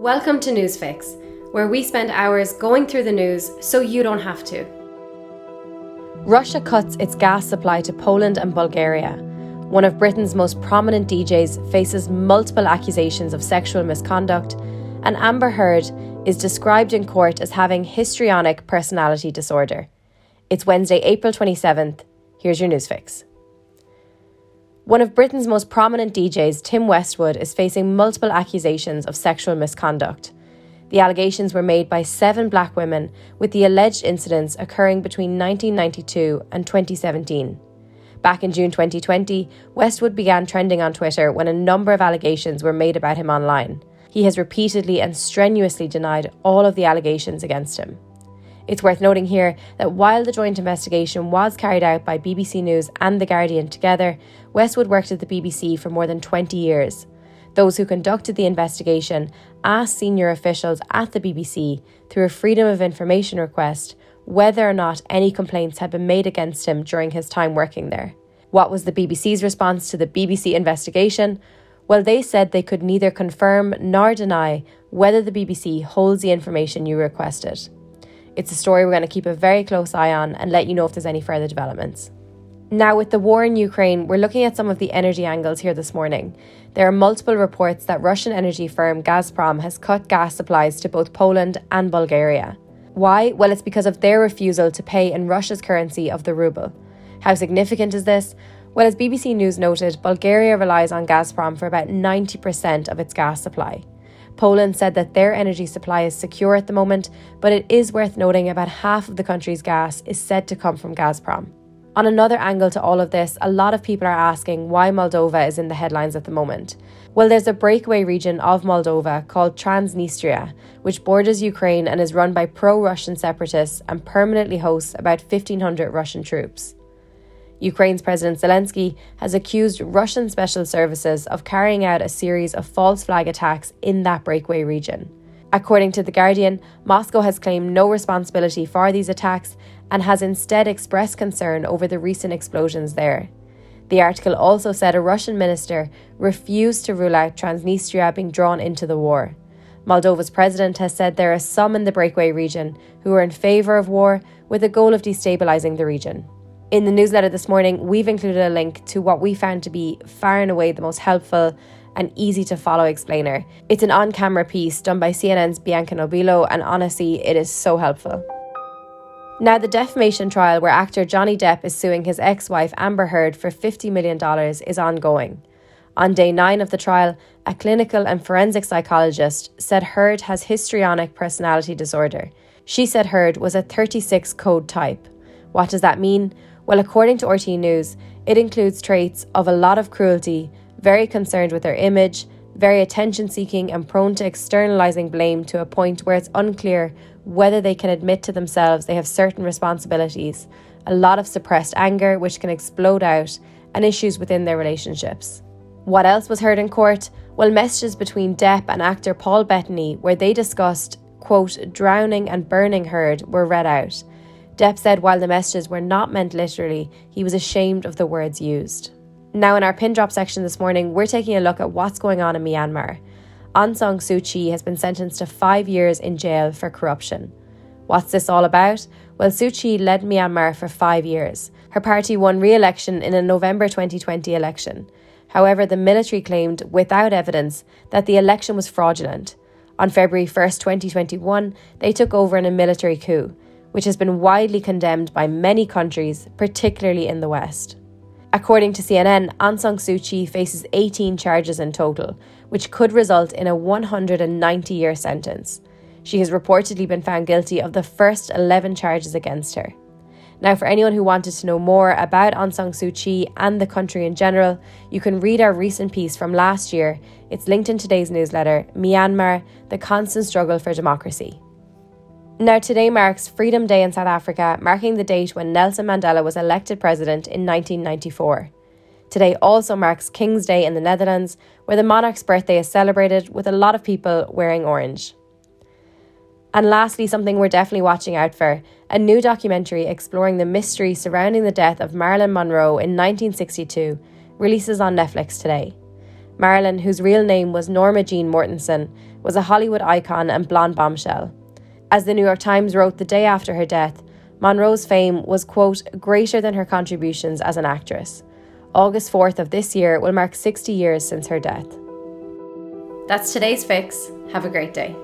Welcome to Newsfix, where we spend hours going through the news so you don't have to. Russia cuts its gas supply to Poland and Bulgaria. One of Britain's most prominent DJs faces multiple accusations of sexual misconduct, and Amber Heard is described in court as having histrionic personality disorder. It's Wednesday, April 27th. Here's your news fix. One of Britain's most prominent DJs, Tim Westwood, is facing multiple accusations of sexual misconduct. The allegations were made by seven black women, with the alleged incidents occurring between 1992 and 2017. Back in June 2020, Westwood began trending on Twitter when a number of allegations were made about him online. He has repeatedly and strenuously denied all of the allegations against him. It's worth noting here that while the joint investigation was carried out by BBC News and The Guardian together, Westwood worked at the BBC for more than 20 years. Those who conducted the investigation asked senior officials at the BBC through a Freedom of Information request whether or not any complaints had been made against him during his time working there. What was the BBC's response to the BBC investigation? Well, they said they could neither confirm nor deny whether the BBC holds the information you requested. It's a story we're going to keep a very close eye on and let you know if there's any further developments. Now, with the war in Ukraine, we're looking at some of the energy angles here this morning. There are multiple reports that Russian energy firm Gazprom has cut gas supplies to both Poland and Bulgaria. Why? Well, it's because of their refusal to pay in Russia's currency of the ruble. How significant is this? Well, as BBC News noted, Bulgaria relies on Gazprom for about 90% of its gas supply. Poland said that their energy supply is secure at the moment, but it is worth noting about half of the country's gas is said to come from Gazprom. On another angle to all of this, a lot of people are asking why Moldova is in the headlines at the moment. Well, there's a breakaway region of Moldova called Transnistria, which borders Ukraine and is run by pro Russian separatists and permanently hosts about 1,500 Russian troops. Ukraine's President Zelensky has accused Russian special services of carrying out a series of false flag attacks in that breakaway region. According to The Guardian, Moscow has claimed no responsibility for these attacks and has instead expressed concern over the recent explosions there. The article also said a Russian minister refused to rule out Transnistria being drawn into the war. Moldova's president has said there are some in the breakaway region who are in favour of war with the goal of destabilising the region. In the newsletter this morning, we've included a link to what we found to be far and away the most helpful and easy to follow explainer. It's an on camera piece done by CNN's Bianca Nobilo, and honestly, it is so helpful. Now, the defamation trial where actor Johnny Depp is suing his ex wife Amber Heard for $50 million is ongoing. On day nine of the trial, a clinical and forensic psychologist said Heard has histrionic personality disorder. She said Heard was a 36 code type. What does that mean? Well, according to RT News, it includes traits of a lot of cruelty, very concerned with their image, very attention seeking, and prone to externalizing blame to a point where it's unclear whether they can admit to themselves they have certain responsibilities, a lot of suppressed anger which can explode out, and issues within their relationships. What else was heard in court? Well, messages between Depp and actor Paul Bettany, where they discussed, quote, drowning and burning Heard, were read out. Depp said while the messages were not meant literally, he was ashamed of the words used. Now, in our pin drop section this morning, we're taking a look at what's going on in Myanmar. Aung San Suu Kyi has been sentenced to five years in jail for corruption. What's this all about? Well, Suu Kyi led Myanmar for five years. Her party won re election in a November 2020 election. However, the military claimed, without evidence, that the election was fraudulent. On February 1st, 2021, they took over in a military coup which has been widely condemned by many countries, particularly in the West. According to CNN, Aung San Suu Kyi faces 18 charges in total, which could result in a 190 year sentence. She has reportedly been found guilty of the first 11 charges against her. Now, for anyone who wanted to know more about Aung San Suu Kyi and the country in general, you can read our recent piece from last year. It's linked in today's newsletter Myanmar, the constant struggle for democracy. Now, today marks Freedom Day in South Africa, marking the date when Nelson Mandela was elected president in 1994. Today also marks King's Day in the Netherlands, where the monarch's birthday is celebrated with a lot of people wearing orange. And lastly, something we're definitely watching out for a new documentary exploring the mystery surrounding the death of Marilyn Monroe in 1962 releases on Netflix today. Marilyn, whose real name was Norma Jean Mortensen, was a Hollywood icon and blonde bombshell. As the New York Times wrote the day after her death, Monroe's fame was, quote, greater than her contributions as an actress. August 4th of this year will mark 60 years since her death. That's today's fix. Have a great day.